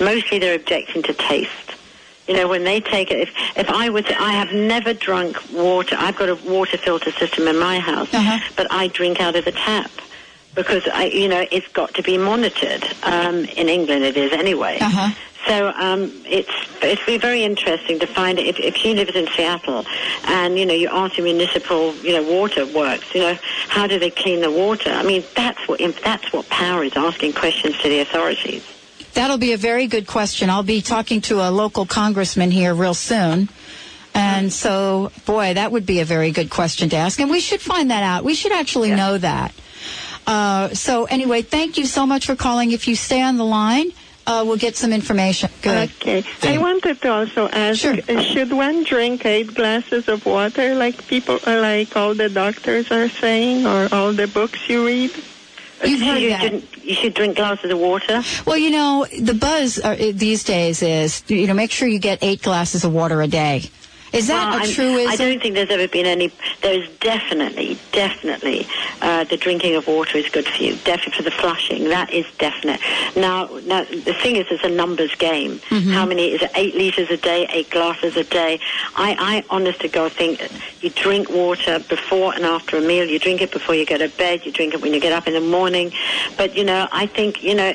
Mostly, they're objecting to taste. You know, when they take it, if, if I was, I have never drunk water. I've got a water filter system in my house, Uh-huh. but I drink out of the tap because I, you know, it's got to be monitored. Um, in England, it is anyway. Uh-huh. So um, it's it's be very interesting to find if if she lives in Seattle, and you know you ask the municipal you know water works, you know how do they clean the water? I mean that's what that's what power is asking questions to the authorities. That'll be a very good question. I'll be talking to a local congressman here real soon. And so, boy, that would be a very good question to ask. And we should find that out. We should actually know that. Uh, so, anyway, thank you so much for calling. If you stay on the line, uh, we'll get some information. Good. Okay. I wanted to also ask, Sure. uh, should one drink eight glasses of water like people, uh, like all the doctors are saying, or all the books you read? You've heard you, that. shouldn't- you should drink glasses of water. Well, you know, the buzz uh, these days is, you know, make sure you get eight glasses of water a day. Is that Well, a truism? I don't think there's ever been any. There's definitely, definitely, uh, the drinking of water is good for you. Definitely for the flushing, that is definite. Now, now the thing is, it's a numbers game. Mm-hmm. How many is it? Eight liters a day, eight glasses a day. I, I, honest to God, think you drink water before and after a meal. You drink it before you go to bed. You drink it when you get up in the morning. But you know, I think you know.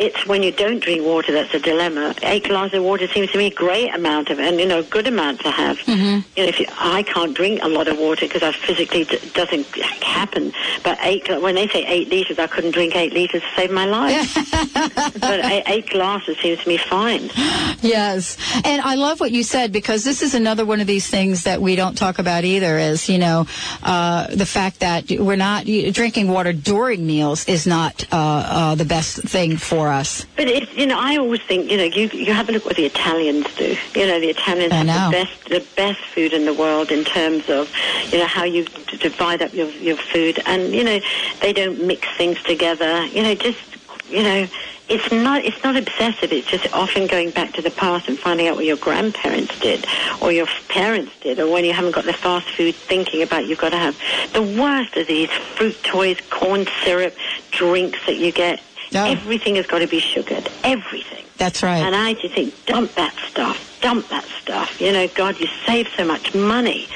It's when you don't drink water that's a dilemma. Eight glasses of water seems to me a great amount of, and you know, a good amount to have. You know, if you, I can't drink a lot of water because I physically d- doesn't happen. But eight, when they say eight liters, I couldn't drink eight liters to save my life. but eight, eight glasses seems to me fine. Yes. And I love what you said because this is another one of these things that we don't talk about either is, you know, uh, the fact that we're not drinking water during meals is not uh, uh, the best thing for us. But it's, you know, I always think, you know, you you have a look what the Italians do. You know, the Italians I have know. the best the best food in the world in terms of, you know, how you divide up your your food, and you know, they don't mix things together. You know, just you know. It's not. It's not obsessive. It's just often going back to the past and finding out what your grandparents did, or your parents did, or when you haven't got the fast food thinking about you've got to have. The worst of these fructose, corn syrup, drinks that you get. No. Everything has got to be sugared. Everything. That's right. And I just think, dump that stuff. dump that stuff. You know, God, you save so much money,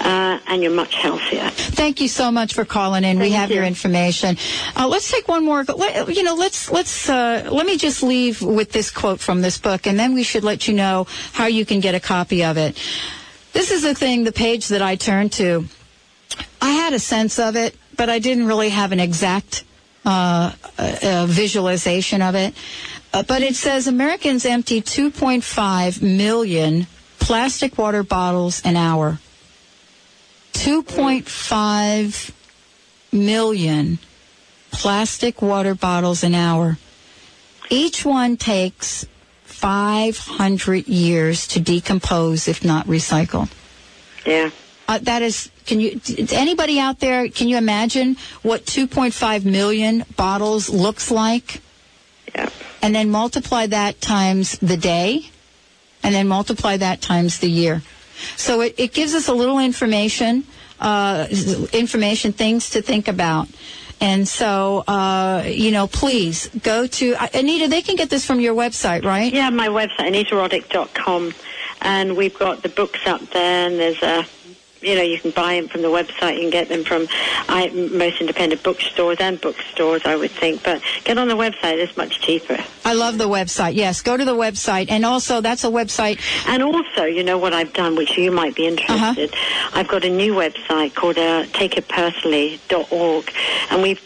uh, and you're much healthier. Thank you so much for calling in. we have your information. Uh, let's take one more. let- You know, let's let's uh, let me just leave with this quote from this book, and then we should let you know how you can get a copy of it. This is the thing, the page that I turned to. I had a sense of it, but I didn't really have an exact uh, uh, uh, visualization of it. Uh, but it says Americans empty 2.5 million plastic water bottles an hour. 2.5 million plastic water bottles an hour. Each one takes 500 years to decompose, if not recycle. Yeah. Uh, that is, can you, anybody out there, can you imagine what 2.5 million bottles looks like? Yeah. And then multiply that times the day, and then multiply that times the year. So it, it gives us a little information, uh, information, things to think about. And so, uh, you know, please go to, uh, Anita, they can get this from your website, right? Yeah, my website, anitaroddick.com. And we've got the books up there, and there's a, you know, you can buy them from the website. You can get them from I, most independent bookstores and bookstores, I would think. But get on the website; it's much cheaper. I love the website. Yes, go to the website. And also, that's a website. And also, you know what I've done, which you might be interested. I've got a new website called uh, takeitpersonally.org, and we've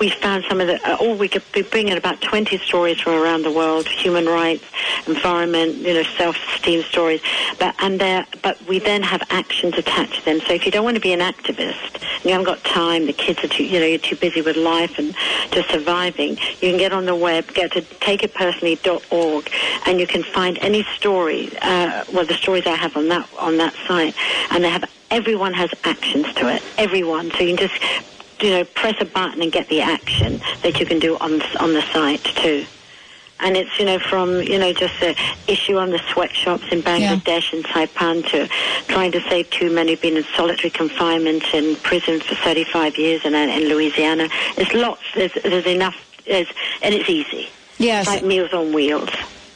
we found some of the, oh, we could be bringing about 20 stories from around the world, human rights, environment, you know, self-esteem stories. But, and there, but we then have actions attached to them. So if you don't want to be an activist, you haven't got time, the kids are too, you know, you're too busy with life and just surviving, you can get on the web, get to takeitpersonally.org, and you can find any story, uh, well, the stories I have on that, on that site, and they have, everyone has actions to it, everyone. So you can just you know, press a button and get the action that you can do on on the site too. And it's, you know, from, you know, just the issue on the sweatshops in Bangladesh and Saipan to trying to save two men who've been in solitary confinement in prison for 35 years and in, in Louisiana. There's lots, there's, there's enough, there's, and it's easy. Yes. It's like Meals on Wheels.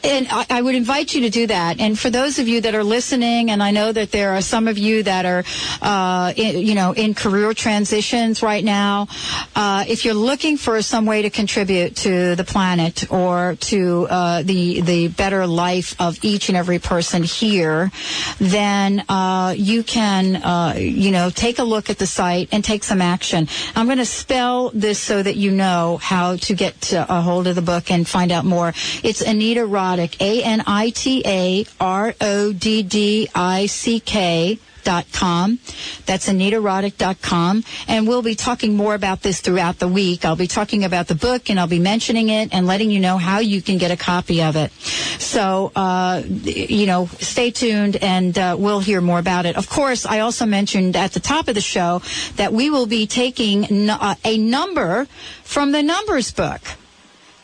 And I, I would invite you to do that. And for those of you that are listening, and I know that there are some of you that are, uh, in, you know, in career transitions right now, uh, if you're looking for some way to contribute to the planet or to uh, the the better life of each and every person here, then uh, you can, uh, you know, take a look at the site and take some action. I'm going to spell this so that you know how to get to a hold of the book and find out more. It's Anita Roddick, A-N-I-T-A-R-O-D-D-I-C-K dot com. That's anitaroddick.com. And we'll be talking more about this throughout the week. I'll be talking about the book and I'll be mentioning it and letting you know how you can get a copy of it. So, uh, you know, stay tuned and uh, we'll hear more about it. Of course, I also mentioned at the top of the show that we will be taking n- uh, a number from the numbers book.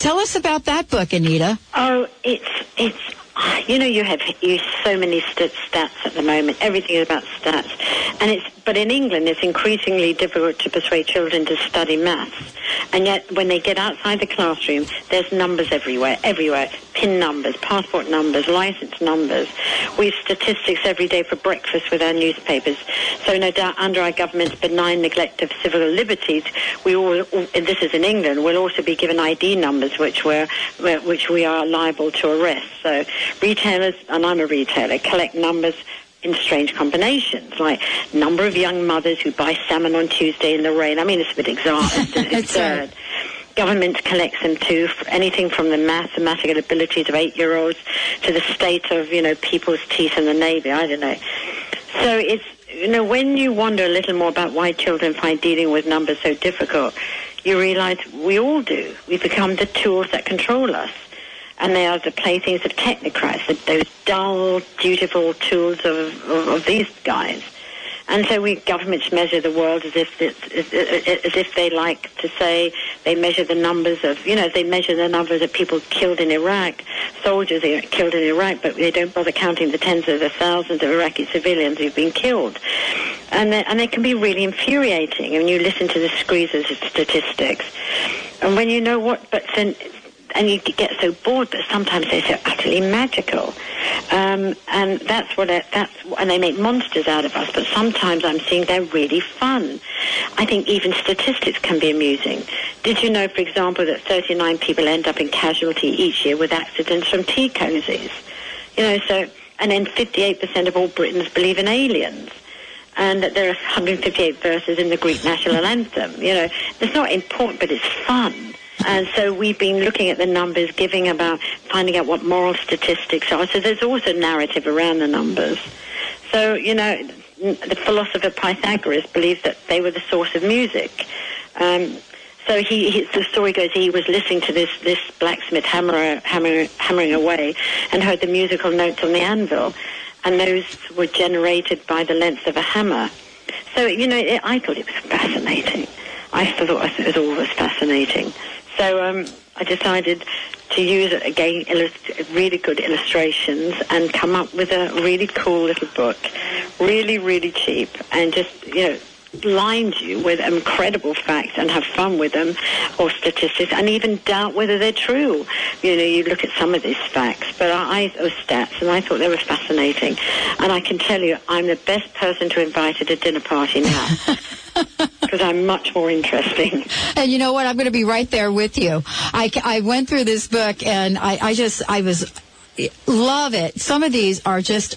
Tell us about that book, Anita. Oh, it's it's you know you have you so many st- stats at the moment. Everything is about stats, and it's but in England it's increasingly difficult to persuade children to study maths, and yet when they get outside the classroom, there's numbers everywhere, everywhere, pin numbers, passport numbers, license numbers. We have statistics every day for breakfast with our newspapers. So no doubt under our government's benign neglect of civil liberties, we all, and this is in England, we'll also be given ID numbers which we're, which we are liable to arrest. So retailers, and I'm a retailer, collect numbers in strange combinations, like number of young mothers who buy salmon on Tuesday in the rain. I mean, it's a bit exotic. It's absurd. Government collects them too, for anything from the mathematical abilities of eight-year-olds to the state of, you know, people's teeth in the Navy. I don't know. So it's, you know, when you wonder a little more about why children find dealing with numbers so difficult, you realize we all do. We become the tools that control us. And they are the playthings of technocrats, those dull, dutiful tools of, of, of these guys. And so we governments measure the world as if as, as if they like to say they measure the numbers of you know they measure the numbers of people killed in Iraq, soldiers killed in Iraq, but they don't bother counting the tens of the thousands of Iraqi civilians who've been killed. And they, and they can be really infuriating when you listen to the screeds of statistics. And when you know what, but then and you get so bored, but sometimes they're so utterly magical. Um, and that's what that's and they make monsters out of us. But sometimes I'm seeing they're really fun. I think even statistics can be amusing. Did you know, for example, that 39 people end up in casualty each year with accidents from tea cozies? You know, so and then 58% of all Britons believe in aliens and that there are 158 verses in the Greek national anthem. You know, it's not important, but it's fun. And so we've been looking at the numbers, giving about finding out what moral statistics are. So there's also narrative around the numbers. So you know, the philosopher Pythagoras believed that they were the source of music. Um, so he, he, the story goes, he was listening to this this blacksmith hammer, hammer, hammering away, and heard the musical notes on the anvil, and those were generated by the length of a hammer. So you know, it, I thought it was fascinating. I thought it was always fascinating. So um, I decided to use again illust- really good illustrations and come up with a really cool little book, really really cheap, and just you know blind you with incredible facts and have fun with them or statistics and even doubt whether they're true. You know, you look at some of these facts, but I, or stats, and I thought they were fascinating. And I can tell you, I'm the best person to invite at a dinner party now. Because I'm much more interesting. And you know what? I'm going to be right there with you. I, I went through this book and I, I just, I was, eh, love it. Some of these are just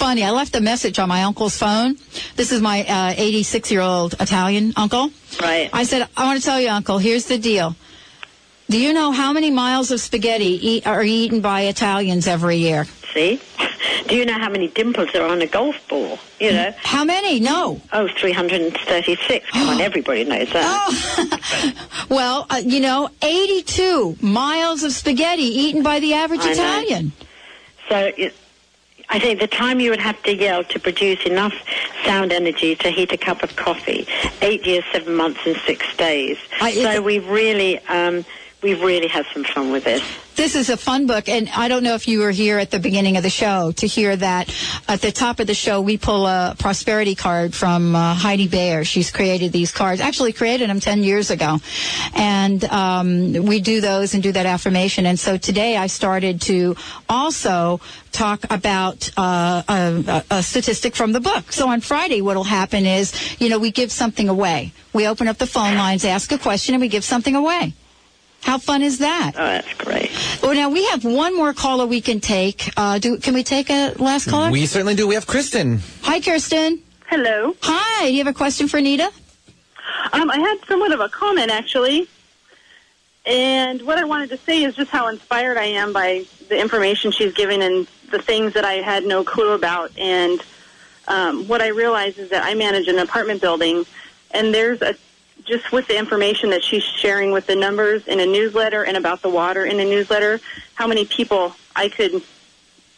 funny. I left a message on my uncle's phone. This is my 86 uh, year old Italian uncle. Right. I said, I want to tell you, uncle, here's the deal. Do you know how many miles of spaghetti eat, are eaten by Italians every year? See? Do you know how many dimples are on a golf ball? You know? How many? No. Oh, 336. Come on, everybody knows that. Oh. well, uh, you know, 82 miles of spaghetti eaten by the average. Italian. So it, I think the time you would have to yell to produce enough sound energy to heat a cup of coffee, eight years, seven months, and six days. so we've really, um, we've really had some fun with this. This is a fun book, and I don't know if you were here at the beginning of the show to hear that at the top of the show we pull a prosperity card from uh, Heidi Bayer. She's created these cards, actually created them 10 years ago. And um, we do those and do that affirmation. And so today I started to also talk about uh, a, a statistic from the book. So on Friday, what will happen is, you know, we give something away. We open up the phone lines, ask a question, and we give something away. How fun is that? Oh, that's great. Well, now we have one more caller we can take. Uh, do can we take a last caller? We certainly do. We have Kristen. Hi, Kirsten. Hello. Hi. Do you have a question for Nita? Um, I had somewhat of a comment actually, and what I wanted to say is just how inspired I am by the information she's giving and the things that I had no clue about. And um, what I realize is that I manage an apartment building, and there's a just with the information that she's sharing with the numbers in a newsletter and about the water in a newsletter, how many people I could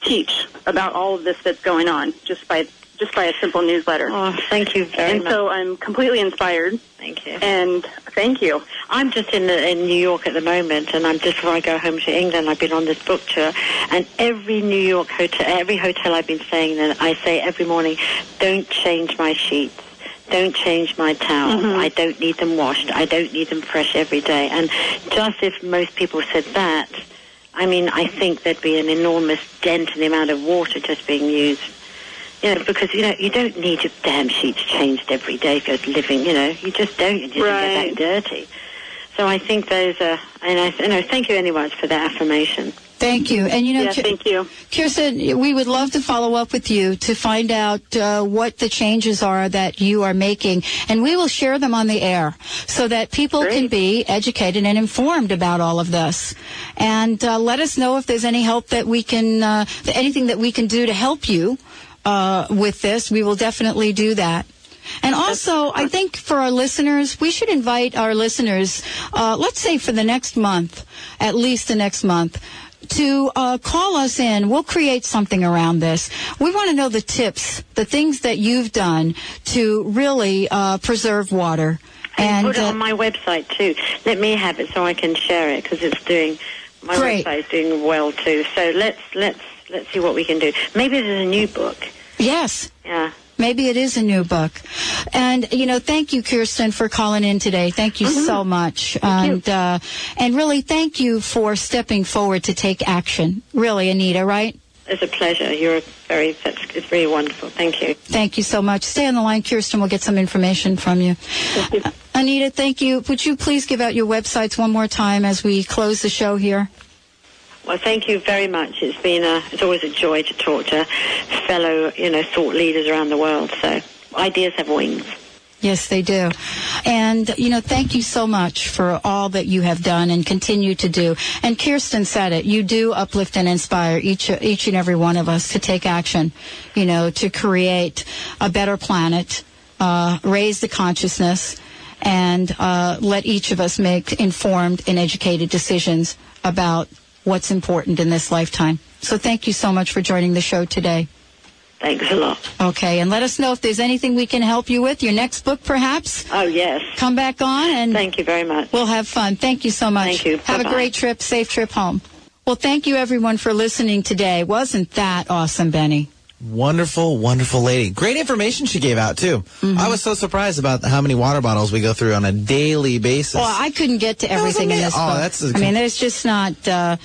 teach about all of this that's going on just by just by a simple newsletter. Oh, thank you very and much. so I'm completely inspired. Thank you. And thank you. I'm just in the, in New York at the moment, and I'm just before I go home to England. I've been on this book tour, and every New York hotel, every hotel I've been staying in, I say every morning, "Don't change my sheets." Don't change my towels. Mhm. I don't need them washed. I don't need them fresh every day. And just if most people said that, I mean, I think there'd be an enormous dent in the amount of water just being used. You know, because you know you don't need your damn sheets changed every day if you're living. You know, you just don't. You just Right. get that dirty. So I think those are. And I, you know, thank you anyways for that affirmation. Thank you. And you know, Yeah, thank you. Kirsten, we would love to follow up with you to find out uh, what the changes are that you are making, and we will share them on the air so that people can be educated and informed about all of this. And uh, let us know if there's any help that we can, uh, anything that we can do to help you uh, with this. We will definitely do that. And also, I think for our listeners, we should invite our listeners, uh, let's say for the next month, at least the next month, to uh, call us in. We'll create something around this. We want to know the tips, the things that you've done to really uh, preserve water. And And put it uh, on my website too. Let me have it so I can share it because it's doing my Great. website is doing well too. So let's let's let's see what we can do. Maybe there's a new book. yes, Yeah. Maybe it is a new book. And, you know, thank you, Kirsten, for calling in today. Thank you so much. and, Uh, and really, thank you for stepping forward to take action. Really, Anita, right? It's a pleasure. You're very, that's, it's very wonderful. Thank you. Thank you so much. Stay on the line, Kirsten. We'll get some information from you. Uh, Anita, thank you. Would you please give out your websites one more time as we close the show here? Well, thank you very much. It's been a, it's always a joy to talk to fellow, you know, thought leaders around the world. So ideas have wings. Yes, they do. And, you know, thank you so much for all that you have done and continue to do. And Kirsten said it. You do uplift and inspire each, each and every one of us to take action, you know, to create a better planet, uh, raise the consciousness, and uh, let each of us make informed and educated decisions about what's important in this lifetime. So thank you so much for joining the show today. Thanks a lot. Okay, and let us know if there's anything we can help you with. Your next book, perhaps. Oh, yes. Come back on and Thank you very much. we'll have fun. Thank you so much. Thank you. Have a Bye-bye. great trip, safe trip home. Well, thank you everyone for listening today. Wasn't that awesome, Benny? Wonderful, wonderful lady. Great information she gave out too. Mm-hmm. I was so surprised about how many water bottles we go through on a daily basis. Well, I couldn't get to everything in this oh, book. that's a- I mean, there's just not. Uh,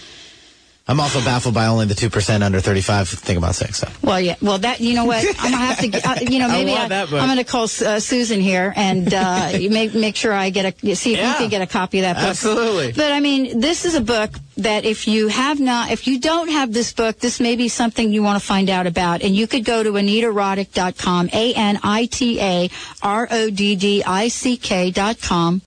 I'm also baffled by only the two percent under 35 think about sex. So. well, yeah. Well, that you know what? I'm gonna have to. Uh, you know, maybe I, am gonna call uh, Susan here and uh, make make sure I get a see if Yeah. we can get a copy of that book. Absolutely. But I mean, this is a book that if you have not, if you don't have this book, this may be something you want to find out about. And you could go to anitaroddick.com, A N I T A R O D D I C K.com.